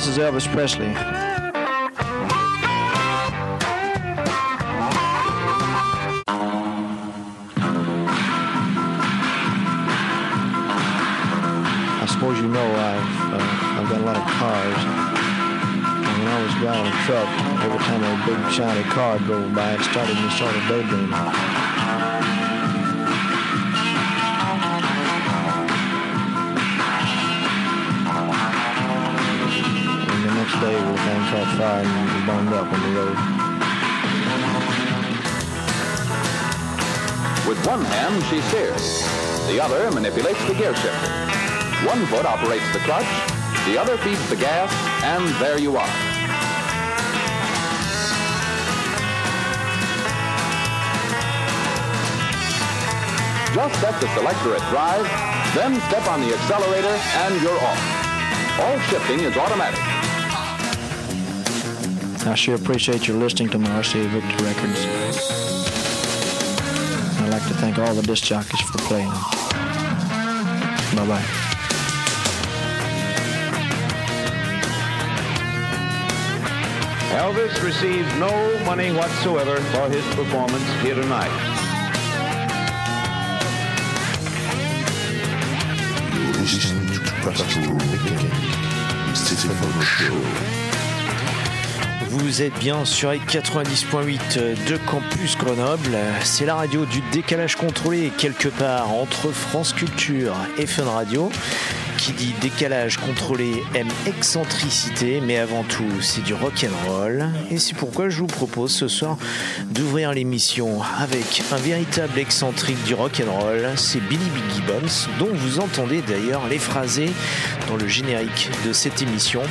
Hi, this is Elvis Presley. I suppose you know I've, uh, I've got a lot of cars. And when I was driving a truck, every time a big shiny car drove by, it started me sort of daydreaming. Caught fire and we burned up on the road. With one hand, she steers. The other manipulates the gear shifter. One foot operates the clutch, the other feeds the gas, and there you are. Just set the selector at drive, then step on the accelerator, and you're off. All shifting is automatic. I sure appreciate your listening to my RCA Victor records. I'd like to thank all the disc jockeys for playing. Bye bye. Elvis receives no money whatsoever for his performance here tonight. You're listening to Pascal Mechanic, Stephen Show. Vous êtes bien sur les 90.8 de Campus Grenoble. C'est la radio du décalage contrôlé quelque part entre France Culture et Fun Radio. Qui dit décalage contrôlé aime excentricité, mais avant tout c'est du rock and roll. Et c'est pourquoi je vous propose ce soir d'ouvrir l'émission avec un véritable excentrique du rock and roll. C'est Billy B. Gibbons, dont vous entendez d'ailleurs les phrasés dans le générique de cette émission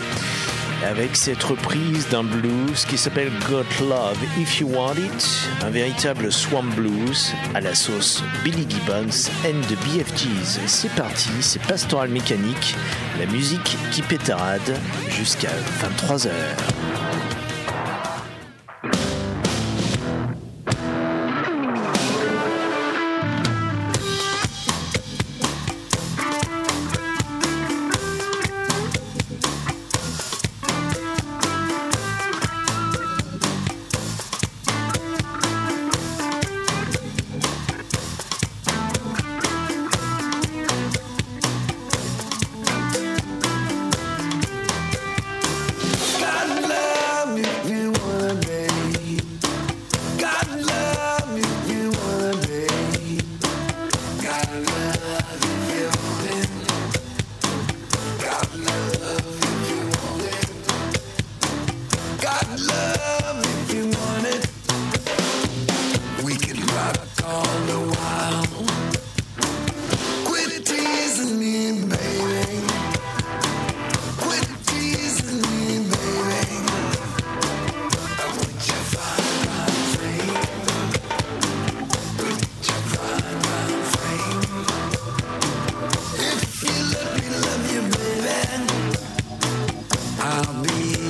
avec cette reprise d'un blues qui s'appelle Got Love If You Want It, un véritable swamp blues à la sauce Billy Gibbons and the BFGs. C'est parti, c'est Pastoral Mécanique, la musique qui pétarade jusqu'à 23h. I'll be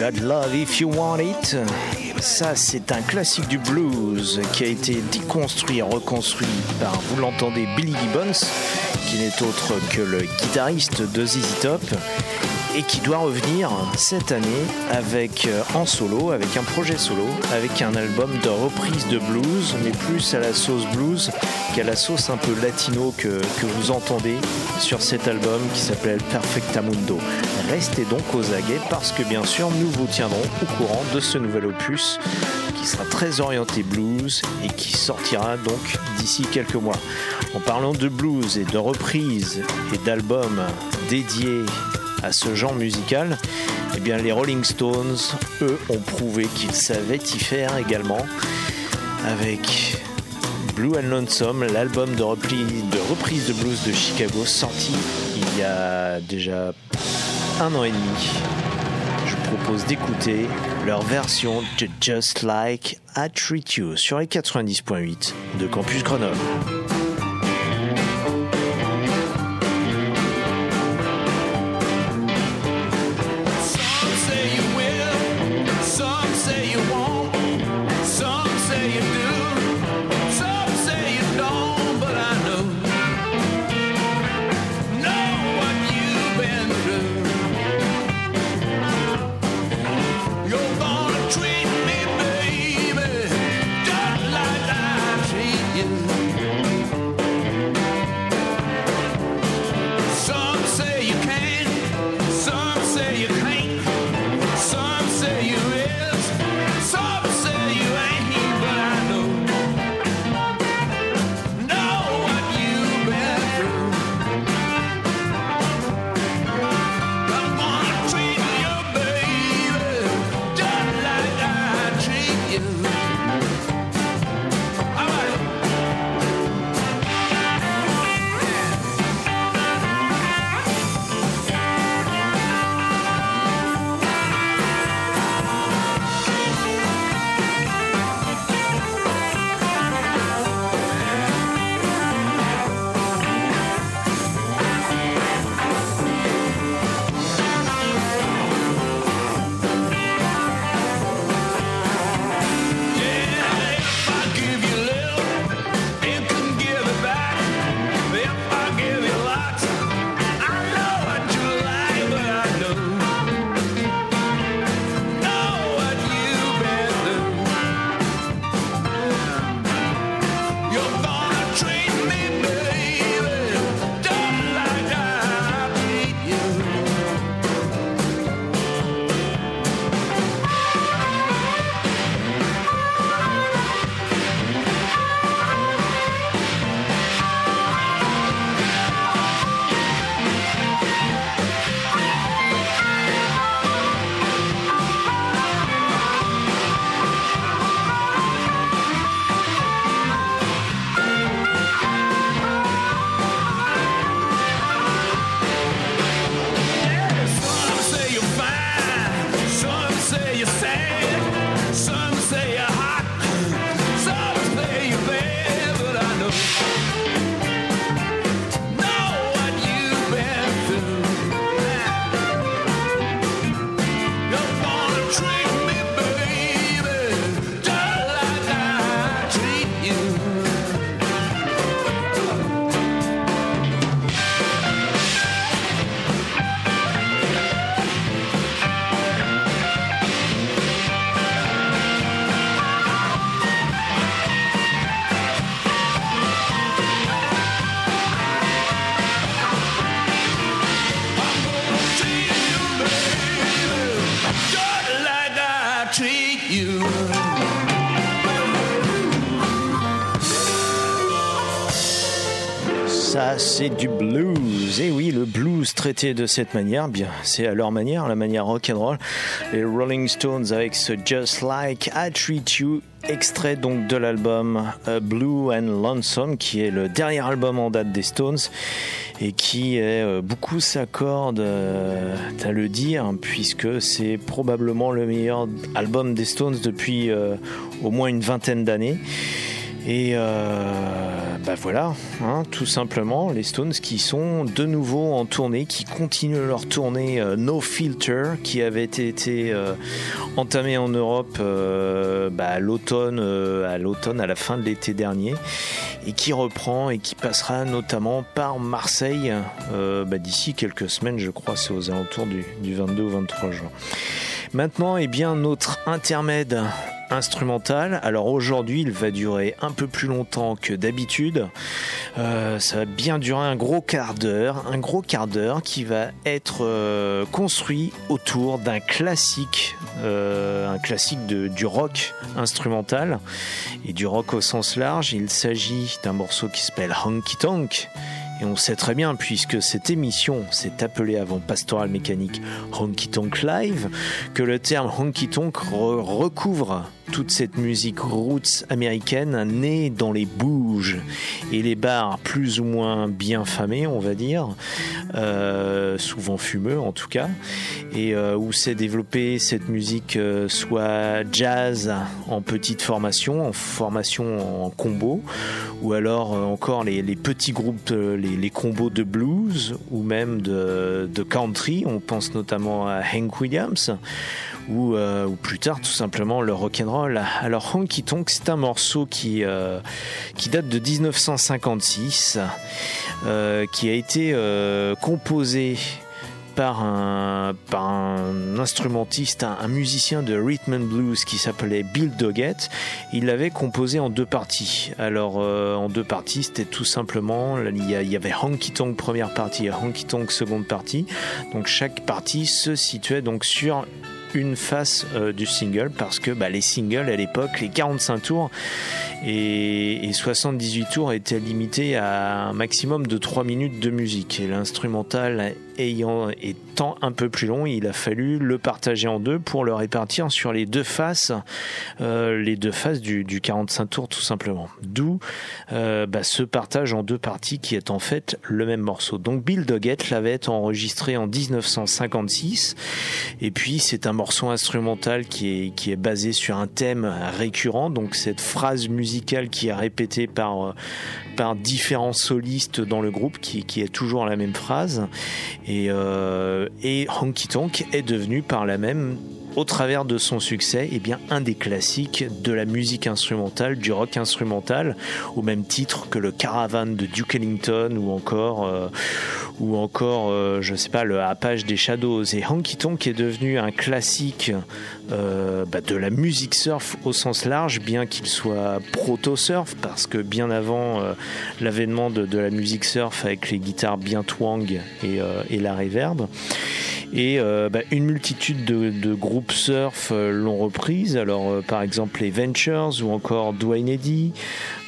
God Love If You Want It. Ça, c'est un classique du blues qui a été déconstruit et reconstruit par, vous l'entendez, Billy Gibbons, qui n'est autre que le guitariste de ZZ Top et qui doit revenir cette année avec euh, en solo, avec un projet solo, avec un album de reprise de blues, mais plus à la sauce blues qu'à la sauce un peu latino que, que vous entendez sur cet album qui s'appelle Perfectamundo. Restez donc aux aguets parce que bien sûr nous vous tiendrons au courant de ce nouvel opus qui sera très orienté blues et qui sortira donc d'ici quelques mois. En parlant de blues et de reprises et d'albums dédiés à ce genre musical, eh bien les Rolling Stones, eux, ont prouvé qu'ils savaient y faire également avec Blue and Lonesome, l'album de reprise, de blues de Chicago, sorti il y a déjà un an et demi. Je vous propose d'écouter leur version de Just Like I Treat You sur les 90.8 de Campus Grenoble. De cette manière, bien, c'est à leur manière, la manière rock'n'roll. Les Rolling Stones avec ce Just Like I Treat You, extrait donc de l'album Blue and Lonesome, qui est le dernier album en date des Stones et qui est euh, beaucoup s'accorde euh, à le dire, puisque c'est probablement le meilleur album des Stones depuis euh, au moins une vingtaine d'années. Et bah voilà, hein, tout simplement, les Stones qui sont de nouveau en tournée, qui continuent leur tournée euh, No Filter, qui avait été euh, entamée en Europe euh, bah, à l'automne, à l'automne, à la fin de l'été dernier, et qui reprend et qui passera notamment par Marseille bah, d'ici quelques semaines, je crois, c'est aux alentours du, du 22 ou 23 juin. Maintenant, eh bien, notre intermède instrumental. Alors aujourd'hui, il va durer un peu plus longtemps que d'habitude. Euh, ça va bien durer un gros quart d'heure, un gros quart d'heure qui va être euh, construit autour d'un classique, euh, un classique de, du rock instrumental et du rock au sens large. Il s'agit d'un morceau qui s'appelle Honky Tonk. Et on sait très bien, puisque cette émission s'est appelée avant Pastoral Mécanique Honky Tonk Live, que le terme Honky Tonk re- recouvre toute cette musique roots américaine née dans les bouges et les bars plus ou moins bien famés, on va dire, euh, souvent fumeux en tout cas, et euh, où s'est développée cette musique euh, soit jazz en petite formation, en formation en combo, ou alors encore les, petits groupes, les, les combos de blues ou même de, de country. On pense notamment à Hank Williams ou, euh, ou plus tard tout simplement le rock'n'roll. Alors Honky Tonk, c'est un morceau qui, euh, qui date de 1956, euh, qui a été composé par un, par un instrumentiste, un, musicien de rhythm and blues qui s'appelait Bill Doggett. Il l'avait composé en deux parties. Alors en deux parties, c'était tout simplement, il y avait Honky Tonk première partie et Honky Tonk seconde partie. Donc chaque partie se situait donc sur une face euh, du single parce que bah, les singles à l'époque, les 45 tours et, et 78 tours étaient limités à un maximum de 3 minutes de musique. Et l'instrumental ayant étant un peu plus long, il a fallu le partager en deux pour le répartir sur les deux faces, euh, les deux faces du, du 45 tours tout simplement. D'où euh, bah, ce partage en deux parties qui est en fait le même morceau. Donc Bill Doggett l'avait enregistré en 1956 et puis c'est un morceau instrumental qui est, qui est basé sur un thème récurrent, donc cette phrase musicale qui est répétée par, euh, par différents solistes dans le groupe qui, qui est toujours la même phrase. Et, euh, et Honky Tonk est devenu par la même au travers de son succès, eh bien, un des classiques de la musique instrumentale, du rock instrumental, au même titre que le Caravan de Duke Ellington ou encore, euh, ou encore, euh, je sais pas, le Apache des Shadows. Et Honky Tonk est devenu un classique euh, bah, de la musique surf au sens large, bien qu'il soit proto-surf, parce que bien avant euh, l'avènement de, la musique surf avec les guitares bien twang et, la reverb. Et bah, une multitude de, de groupes surf euh, l'ont reprise. Alors, euh, par exemple, les Ventures ou encore Dwayne Eddy.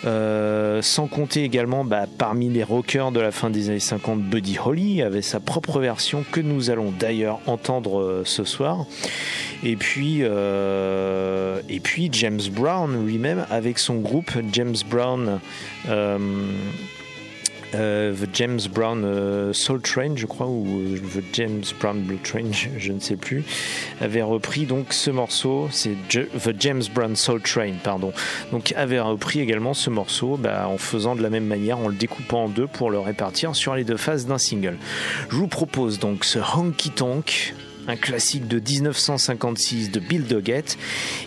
Euh, sans compter également bah, parmi les rockers de la fin des années 50, Buddy Holly avait sa propre version que nous allons d'ailleurs entendre ce soir. Et puis, et puis James Brown lui-même avec son groupe James Brown. Euh, The James Brown euh, Soul Train, je crois, ou euh, The James Brown Blue Train, je, ne sais plus, avait repris donc ce morceau, c'est The James Brown Soul Train, pardon. Donc avait repris également ce morceau bah, en faisant de la même manière, en le découpant en deux pour le répartir sur les deux faces d'un single. Je vous propose donc ce Honky Tonk. Un classique de 1956 de Bill Doggett,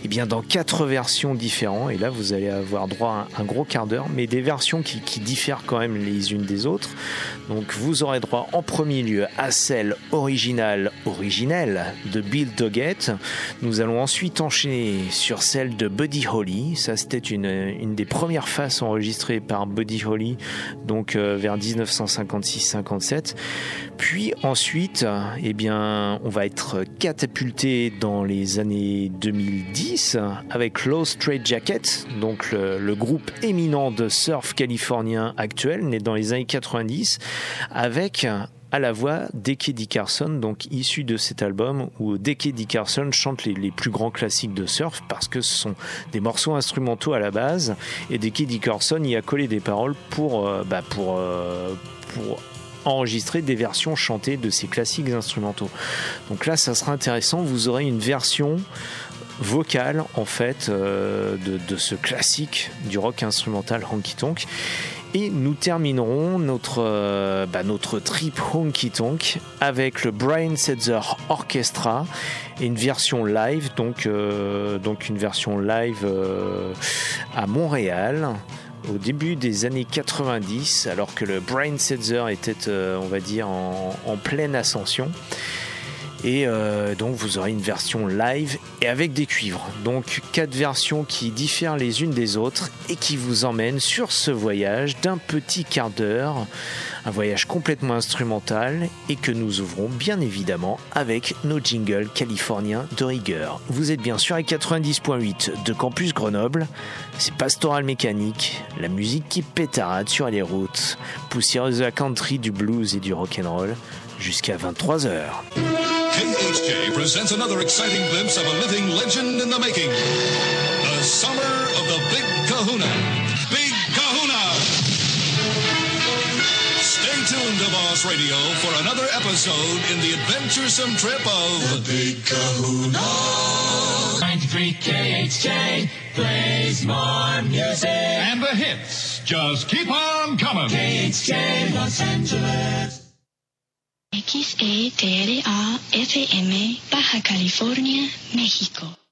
et bien dans quatre versions différentes. Et là, vous allez avoir droit à un, gros quart d'heure, mais des versions qui, diffèrent quand même les unes des autres. Donc, vous aurez droit en premier lieu à celle originale, originelle de Bill Doggett. Nous allons ensuite enchaîner sur celle de Buddy Holly. Ça, c'était une, une des premières faces enregistrées par Buddy Holly, donc euh, vers 1956-57. Puis ensuite, eh bien, on va être catapulté dans les années 2010 avec Low Straight Jacket, donc le, le groupe éminent de surf californien actuel, né dans les années 90, avec à la voix Deke Dickerson, donc issu de cet album où Deke Dickerson chante les, les plus grands classiques de surf parce que ce sont des morceaux instrumentaux à la base et Deke Dickerson y a collé des paroles pour, euh, bah, pour, euh, pour enregistrer des versions chantées de ces classiques instrumentaux. Donc là, ça sera intéressant. Vous aurez une version vocale en fait euh, de, ce classique du rock instrumental honky tonk. Et nous terminerons notre, euh, bah, notre trip honky tonk avec le Brian Setzer Orchestra et une version live, donc, euh, donc une version live à Montréal au début des années 90, alors que le Brian Setzer était, euh, on va dire, en, en pleine ascension. Et euh, donc vous aurez une version live et avec des cuivres. Donc quatre versions qui diffèrent les unes des autres et qui vous emmènent sur ce voyage d'un petit quart d'heure. Un voyage complètement instrumental et que nous ouvrons bien évidemment avec nos jingles californiens de rigueur. Vous êtes bien sûr à 90.8 de Campus Grenoble. C'est Pastoral Mécanique, la musique qui pétarade sur les routes, poussiéreuse de la country, du blues et du rock'n'roll jusqu'à 23h. KHJ presents another exciting glimpse of a living legend in the making. The summer of the Big Kahuna. Big Kahuna! Stay tuned to Boss Radio for another episode in the adventuresome trip of the Big Kahuna. 93 KHJ plays more music. And the hits just keep on coming. KHJ Los Angeles. XETRA FM Baja California, México.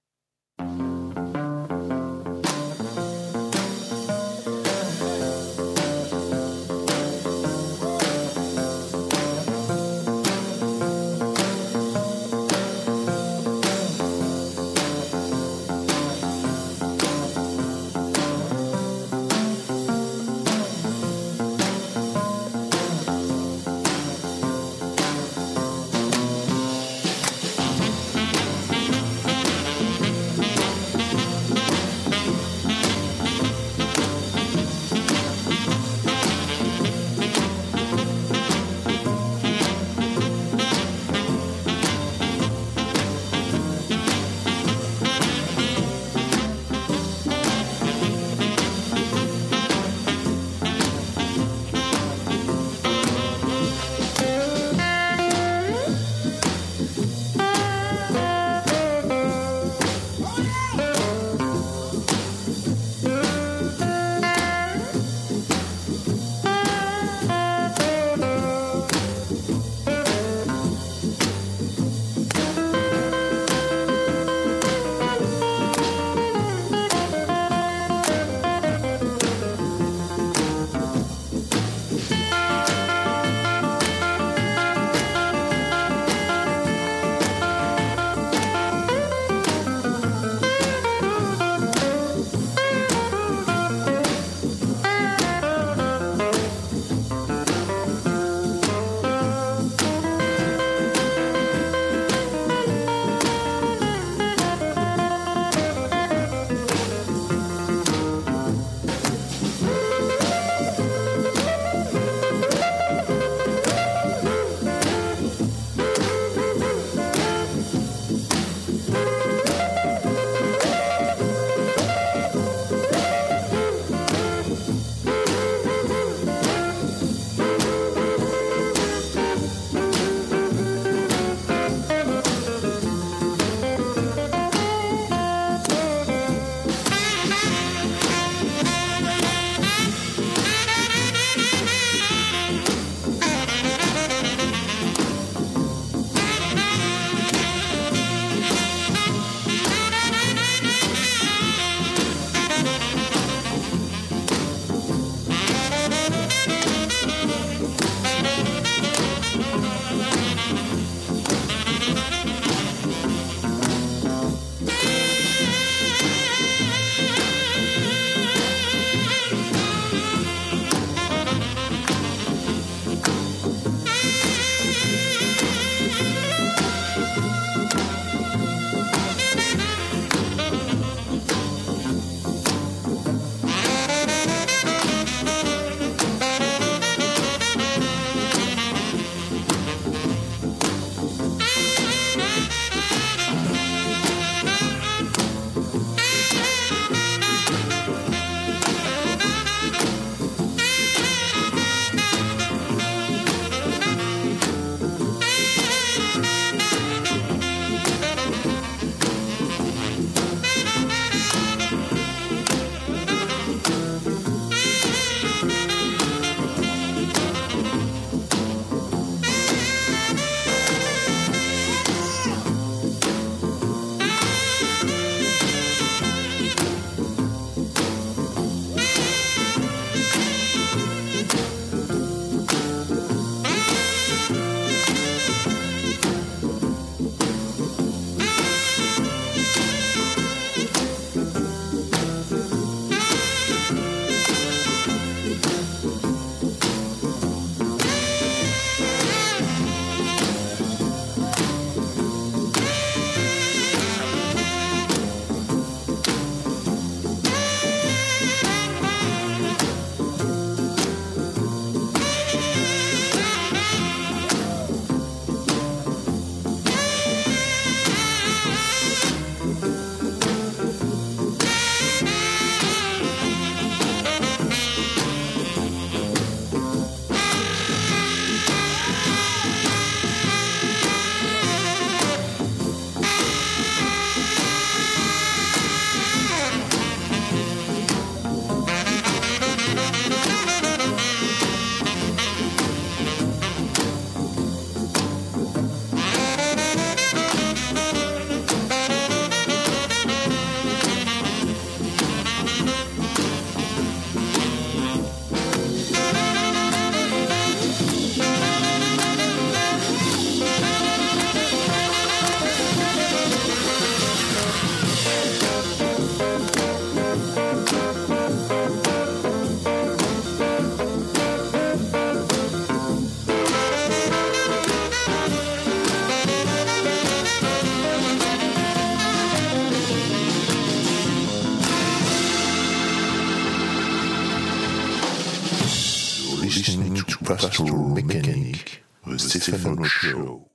listening to Pastoral Mechanic, the Stephen Show.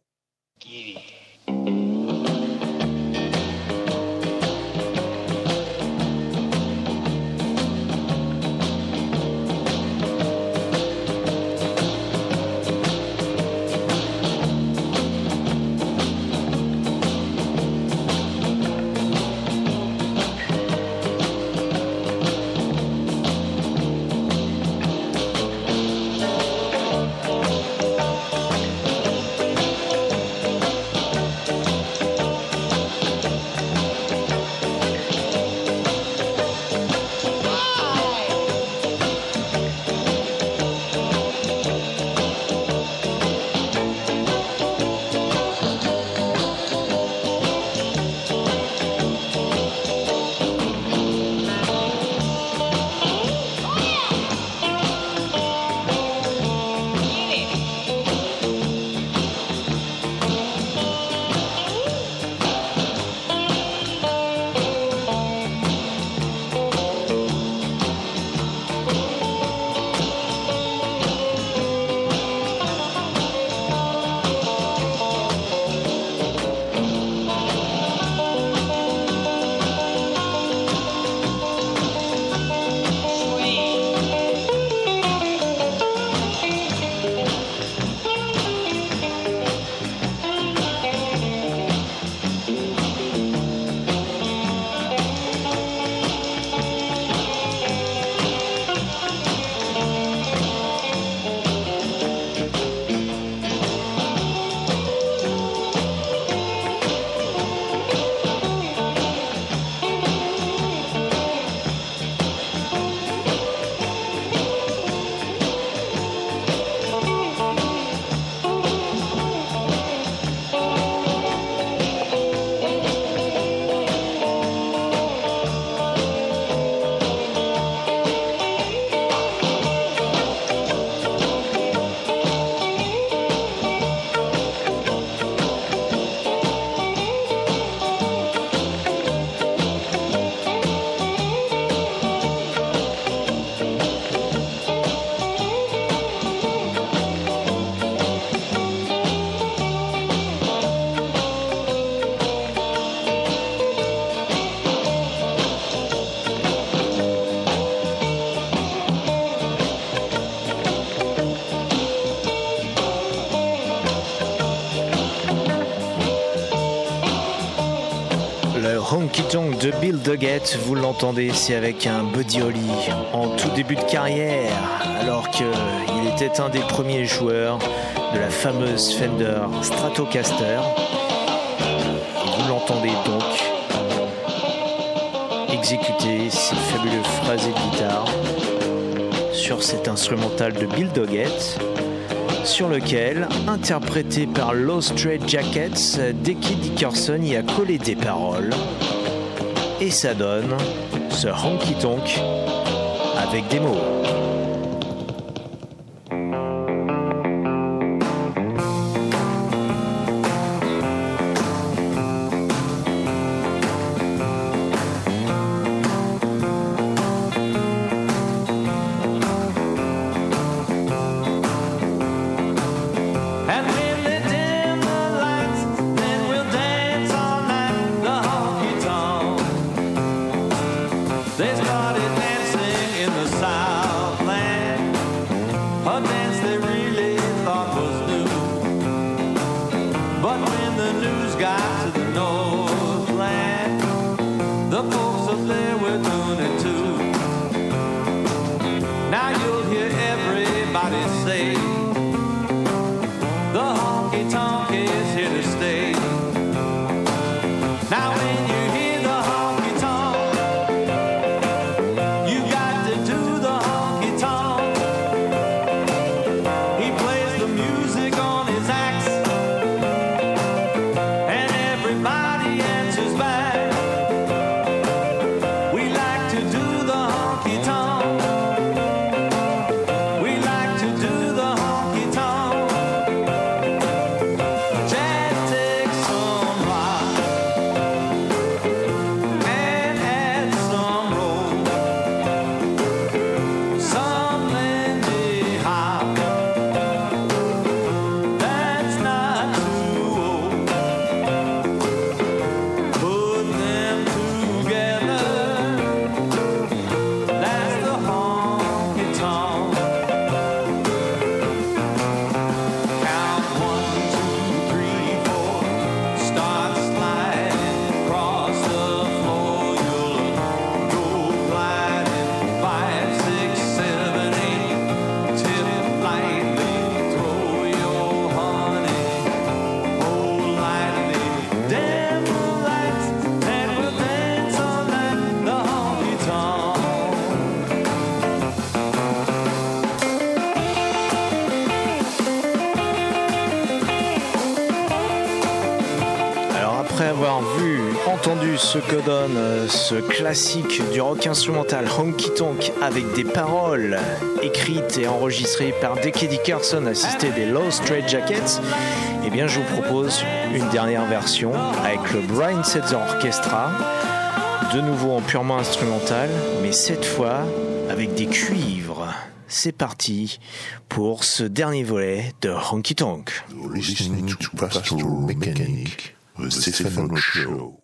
De Bill Doggett, vous l'entendez, c'est avec un Buddy Holly en tout début de carrière, alors qu'il était un des premiers joueurs de la fameuse Fender Stratocaster. Vous l'entendez donc exécuter ces fabuleux phrasés de guitare sur cet instrumental de Bill Doggett sur lequel, interprété par Low Straight Jackets, Dickie Dickerson y a collé des paroles. Et ça donne ce honky tonk avec des mots. Ce que donne euh, ce classique du rock instrumental Honky Tonk avec des paroles écrites et enregistrées par Dickie Dickerson assisté des Low Straight Jackets, eh bien je vous propose une dernière version avec le Brian Setzer Orchestra, de nouveau en purement instrumental, mais cette fois avec des cuivres. C'est parti pour ce dernier volet de Honky Tonk. Listening to Mechanic, the Stefano Show.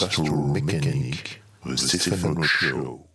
Pastoral Mécanique, The Stéphane Show.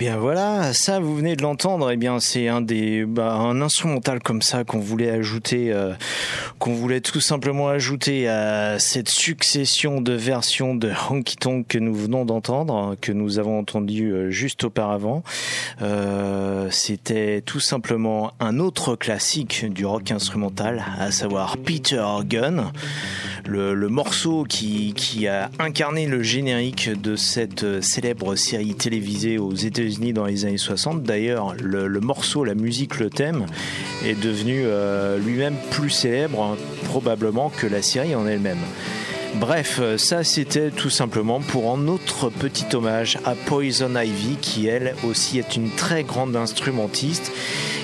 Bien voilà, ça vous venez de l'entendre. Eh bien c'est un des bah, un instrumental comme ça qu'on voulait ajouter, euh, qu'on voulait tout simplement ajouter à cette succession de versions de Honky Tonk que nous venons d'entendre, que nous avons entendu euh, juste auparavant. Euh, C'était tout simplement un autre classique du rock instrumental, à savoir Peter Gunn, le, morceau qui, a incarné le générique de cette euh, célèbre série télévisée aux États-Unis dans les années 60. D'ailleurs, le, morceau, la musique, le thème est devenu lui-même plus célèbre probablement que la série en elle-même. Bref, euh, ça c'était tout simplement pour un autre petit hommage à Poison Ivy qui elle aussi est une très grande instrumentiste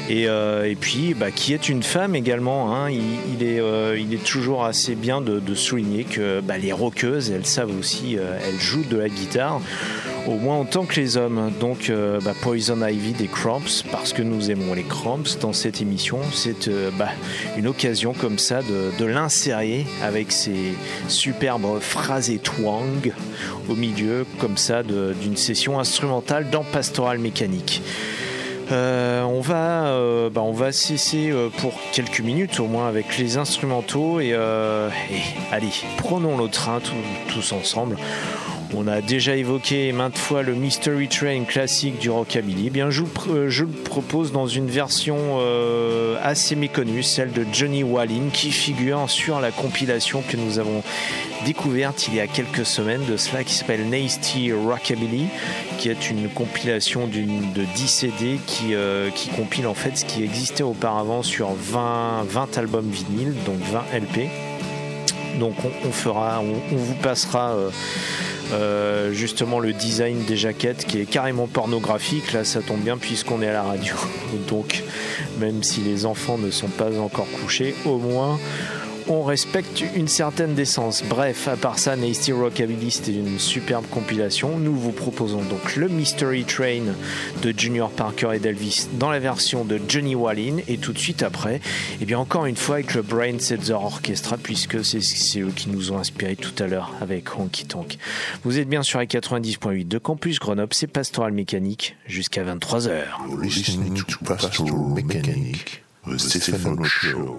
et, euh, et puis bah, qui est une femme également. hein. Il, il est, euh, il est toujours assez bien de, souligner que bah, les rockeuses elles savent aussi, euh, elles jouent de la guitare au moins autant que les hommes. Donc bah, Poison Ivy des Cramps, parce que nous aimons les Cramps dans cette émission, c'est une occasion comme ça de, l'insérer avec ces superbes phrases et twang au milieu comme ça d'une session instrumentale dans Pastoral Mécanique. Euh, on va, euh, bah, on va cesser euh, pour quelques minutes au moins avec les instrumentaux et, euh, allez, prenons le train tous ensemble. On a déjà évoqué maintes fois le Mystery Train classique du rockabilly. Eh bien, euh, je le propose dans une version euh, assez méconnue, celle de Johnny Wallin, qui figure sur la compilation que nous avons découverte il y a quelques semaines de cela, qui s'appelle Nasty Rockabilly, qui est une compilation de 10 CD qui, euh, qui compile en fait ce qui existait auparavant sur 20, 20 albums vinyles, donc 20 LP. Donc on, fera, on, vous passera euh, justement le design des jaquettes qui est carrément pornographique. Là, ça tombe bien puisqu'on est à la radio. Donc, même si les enfants ne sont pas encore couchés, au moins on respecte une certaine décence. Bref, à part ça, Nasty Rockabilly, c'était une superbe compilation. Nous vous proposons donc le Mystery Train de Junior Parker et d'Elvis dans la version de Johnny Wallin. Et tout de suite après, et bien encore une fois avec le Brain Setzer Orchestra, puisque c'est eux qui nous ont inspiré tout à l'heure avec Honky Tonk. Vous êtes bien sur les 90.8 de Campus Grenoble, c'est Pastoral Mécanique jusqu'à 23h. You're listening to Pastoral Mechanic, the Stephen Show.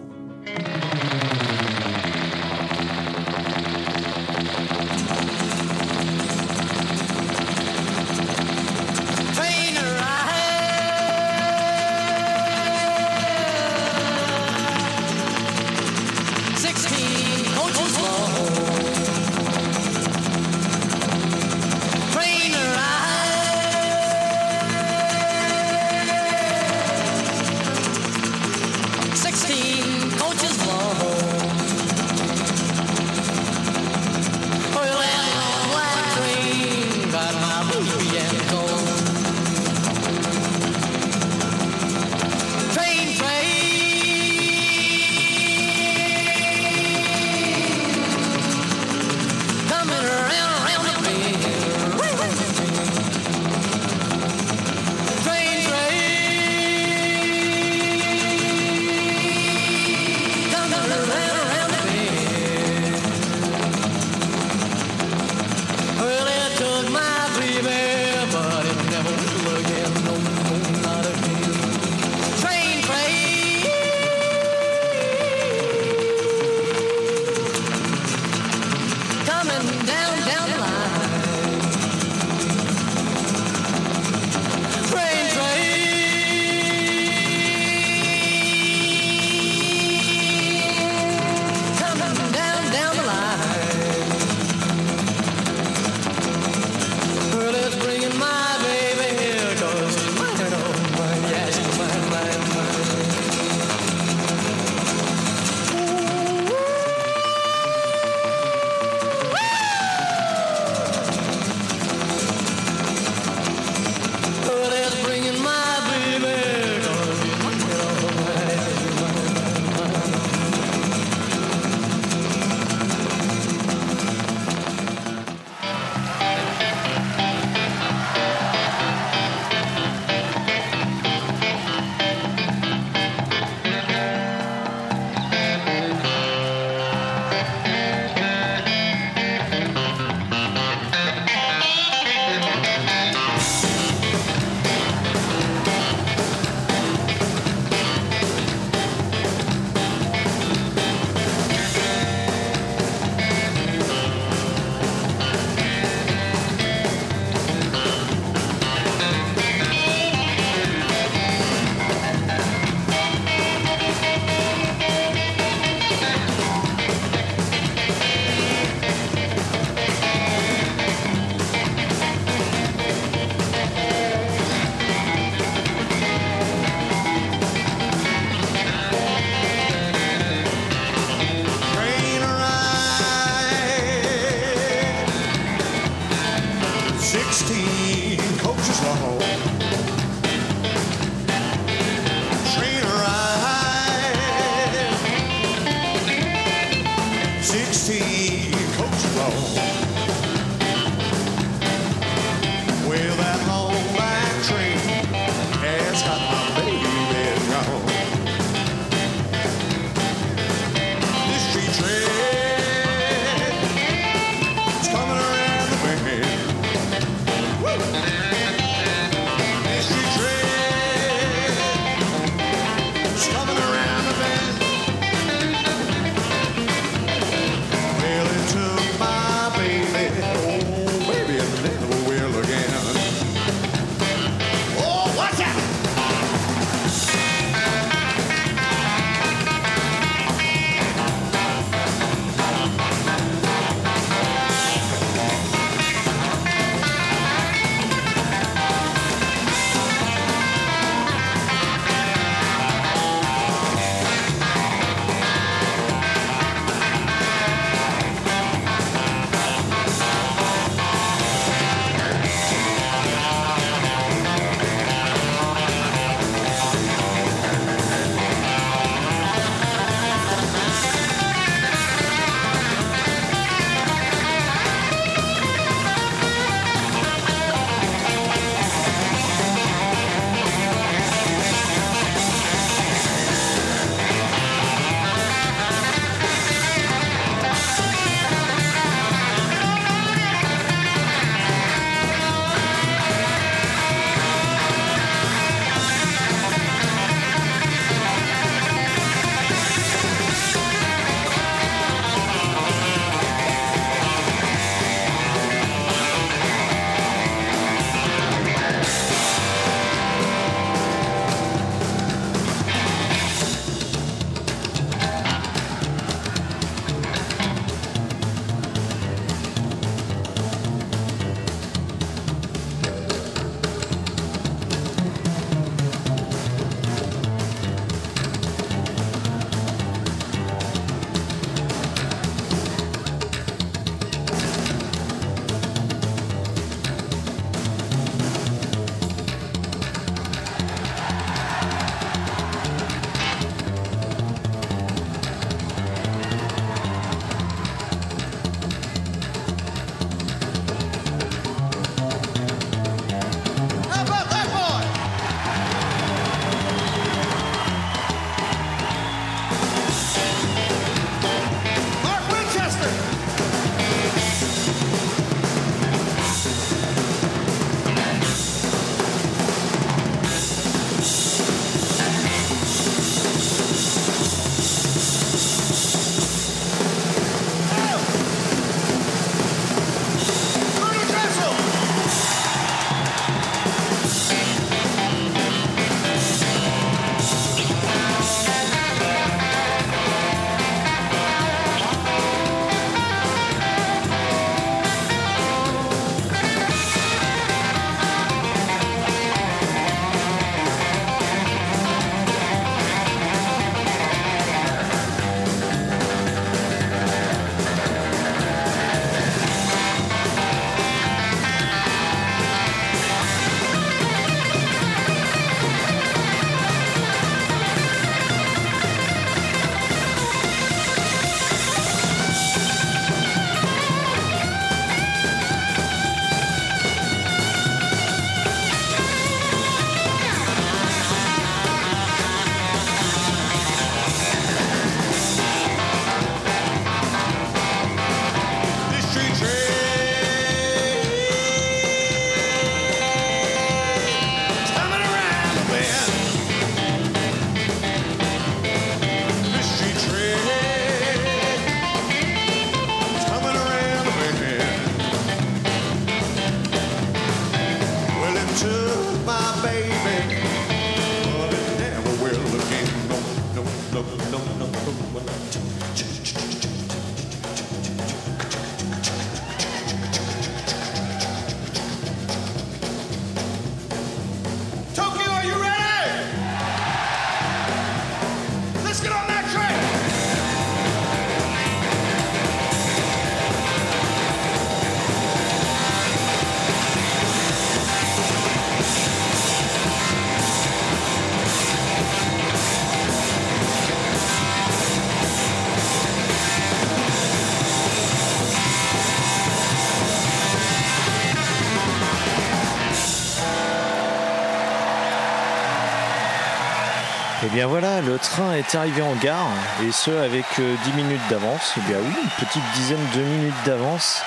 Bien voilà, le train est arrivé en gare, et ce avec euh, 10 minutes d'avance. Eh bien oui, une petite dizaine de minutes d'avance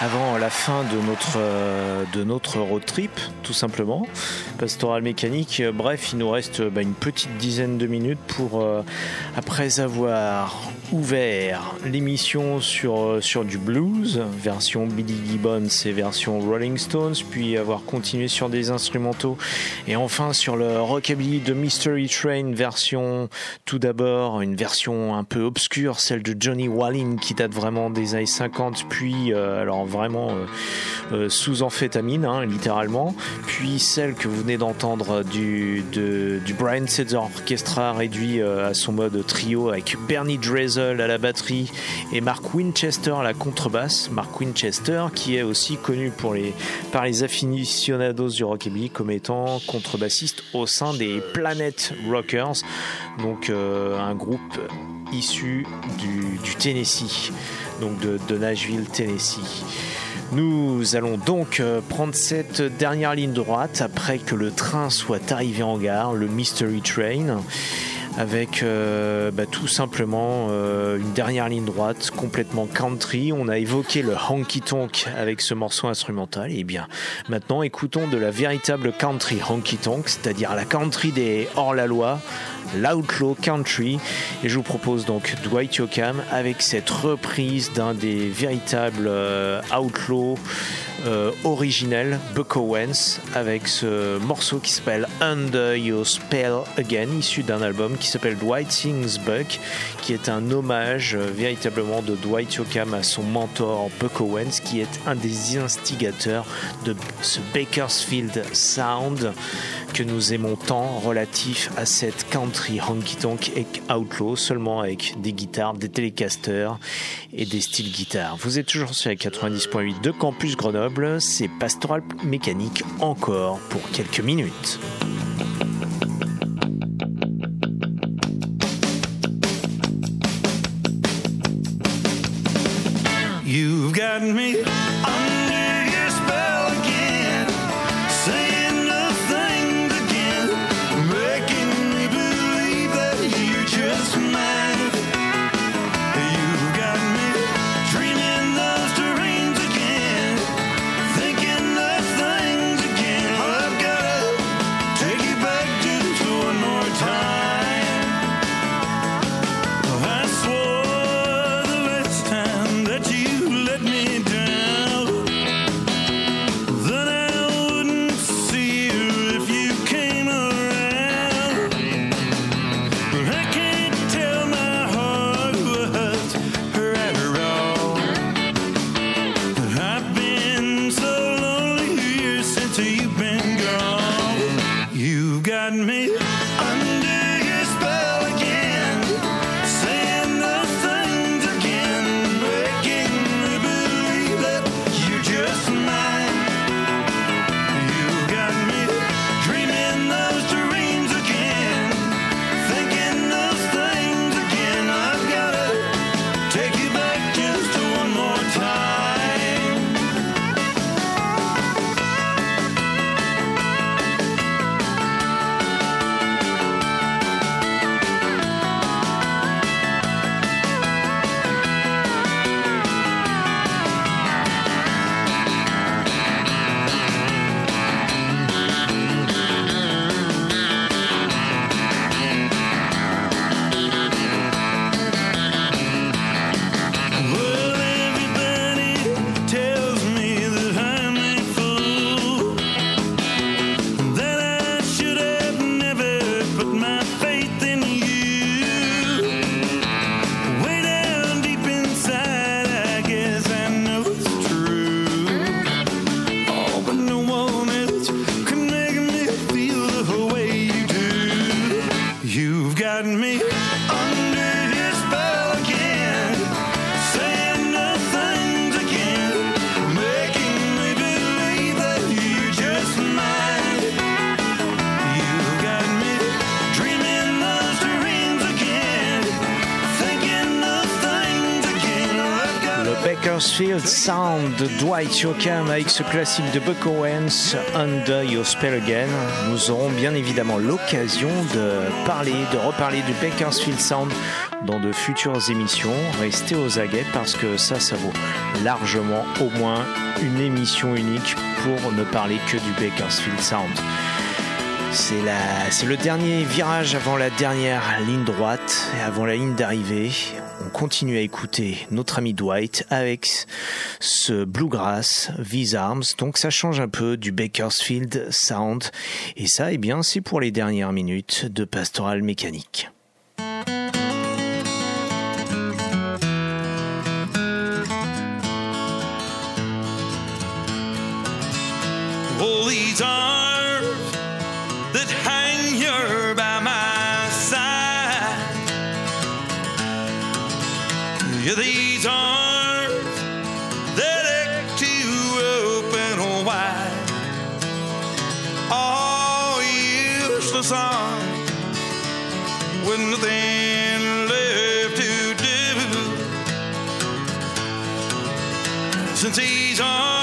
avant la fin de notre, euh, de notre road trip, tout simplement. Pastoral mécanique, euh, bref, il nous reste euh, bah, une petite dizaine de minutes pour, euh, après avoir ouvert l'émission sur, euh, sur du blues, version Billy Gibbons et version Rolling Stones, puis avoir continué sur des instrumentaux, et enfin sur le rockabilly de Mystery Train, version tout d'abord, une version un peu obscure, celle de Johnny Wallin qui date vraiment des années 50, puis euh, alors vraiment euh, sous amphétamine, hein, littéralement, puis celle que vous venez d'entendre du, du Brian Setzer Orchestra réduit à son mode trio avec Bernie Drezel à la batterie et Mark Winchester à la contrebasse. Mark Winchester qui est aussi connu pour les, par les aficionados du rockabilly comme étant contrebassiste au sein des Planet Rockers, donc euh, un groupe issu du, Tennessee, donc de, de Nashville, Tennessee. Nous allons donc euh, prendre cette dernière ligne droite après que le train soit arrivé en gare, le Mystery Train, avec euh, bah, tout simplement euh, une dernière ligne droite complètement country. On a évoqué le honky tonk avec ce morceau instrumental. Et bien maintenant, écoutons de la véritable country honky tonk, c'est-à-dire la country des hors-la-loi, l'outlaw country. Et je vous propose donc Dwight Yoakam avec cette reprise d'un des véritables euh, outlaws euh, originels, Buck Owens, avec ce morceau qui s'appelle Under Your Spell Again, issu d'un album qui s'appelle Dwight Sings Buck, qui est un hommage euh, véritablement de Dwight Yoakam à son mentor Buck Owens, qui est un des instigateurs de ce Bakersfield Sound que nous aimons tant relatif à cette country honky tonk et outlaw seulement avec des guitares, des télécasters et des styles guitares. Vous êtes toujours sur la 90.8 de Campus Grenoble, c'est Pastoral Mécanique encore pour quelques minutes. Sound Dwight Yoakam avec ce classique de Buck Owens, Under Your Spell Again. Nous aurons bien évidemment l'occasion de parler, de reparler du Bakersfield Sound dans de futures émissions. Restez aux aguets parce que ça, ça vaut largement au moins une émission unique pour ne parler que du Bakersfield Sound. C'est la- c'est le dernier virage avant la dernière ligne droite et avant la ligne d'arrivée. On continue à écouter notre ami Dwight avec ce bluegrass These Arms. Donc ça change un peu du Bakersfield Sound. Et ça, eh bien, c'est pour les dernières minutes de Pastoral Mécanique. Since these arms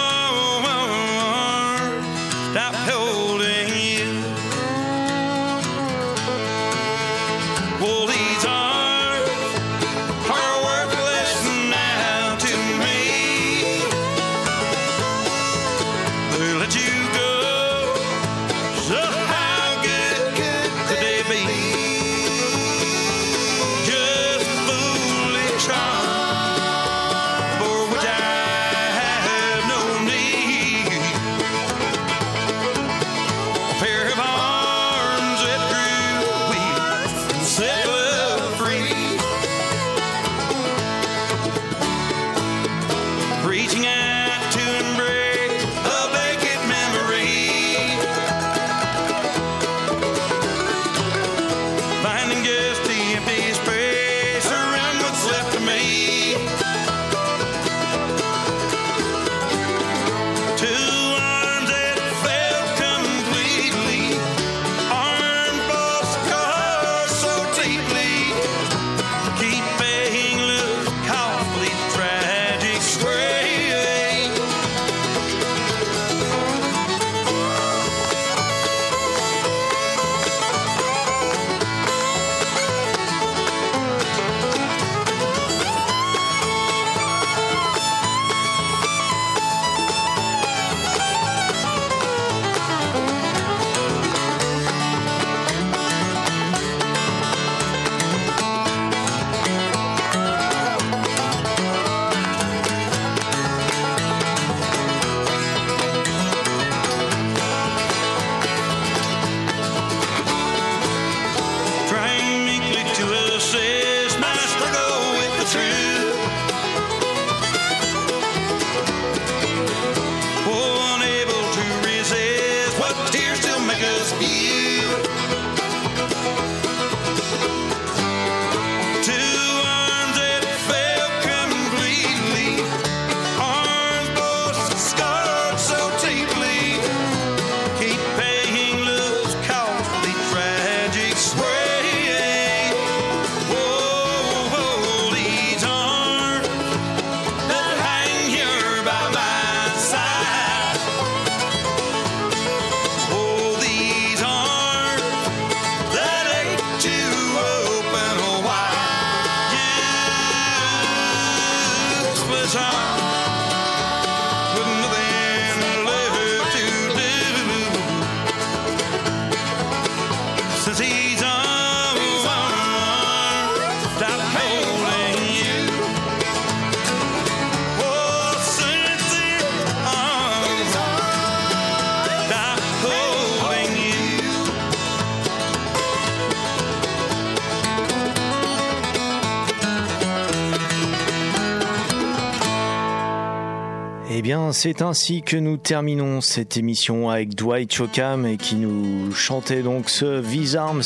c'est ainsi que nous terminons cette émission avec Dwight Yoakam et qui nous chantait donc ce These Arms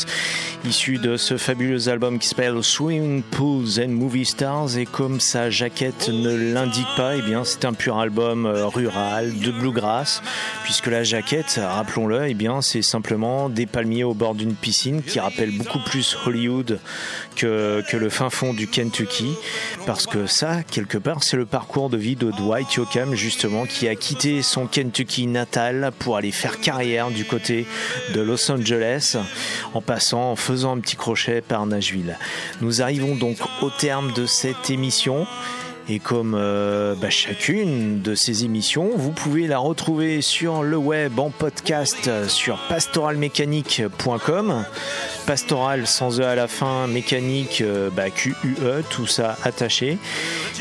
issu de ce fabuleux album qui s'appelle Swimming Pools and Movie Stars. Et comme sa jaquette ne l'indique pas, eh bien c'est un pur album euh, rural de bluegrass. Puisque la jaquette, rappelons-le, eh bien c'est simplement des palmiers au bord d'une piscine qui rappelle beaucoup plus Hollywood que, que le fin fond du Kentucky. Parce que ça, quelque part, c'est le parcours de vie de Dwight Yoakam justement qui a quitté son Kentucky natal pour aller faire carrière du côté de Los Angeles en passant, en faisant un petit crochet par Nashville. Nous arrivons donc au terme de cette émission. Et comme euh, bah, chacune de ces émissions, vous pouvez la retrouver sur le web en podcast sur pastoralmécanique.com. Pastoral sans E à la fin, mécanique, euh, bah, Q-U-E, tout ça attaché.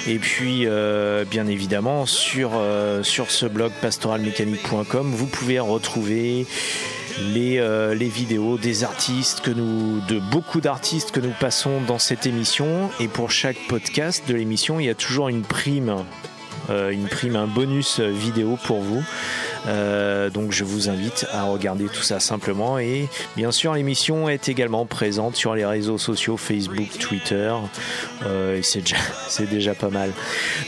Et puis, euh, bien évidemment, sur, euh, sur ce blog pastoralmécanique.com, vous pouvez retrouver les, euh, les vidéos des artistes que nous, de beaucoup d'artistes que nous passons dans cette émission. Et pour chaque podcast de l'émission, il y a toujours une prime, une prime, un bonus vidéo pour vous. Euh, donc je vous invite à regarder tout ça simplement et bien sûr l'émission est également présente sur les réseaux sociaux Facebook, Twitter euh, et c'est déjà, déjà pas mal.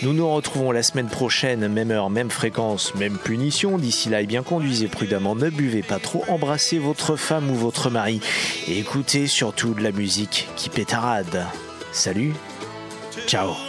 Nous nous retrouvons la semaine prochaine, même heure, même fréquence, même punition. D'ici là, eh bien conduisez prudemment, ne buvez pas trop, embrassez votre femme ou votre mari et écoutez surtout de la musique qui pétarade. Salut, ciao.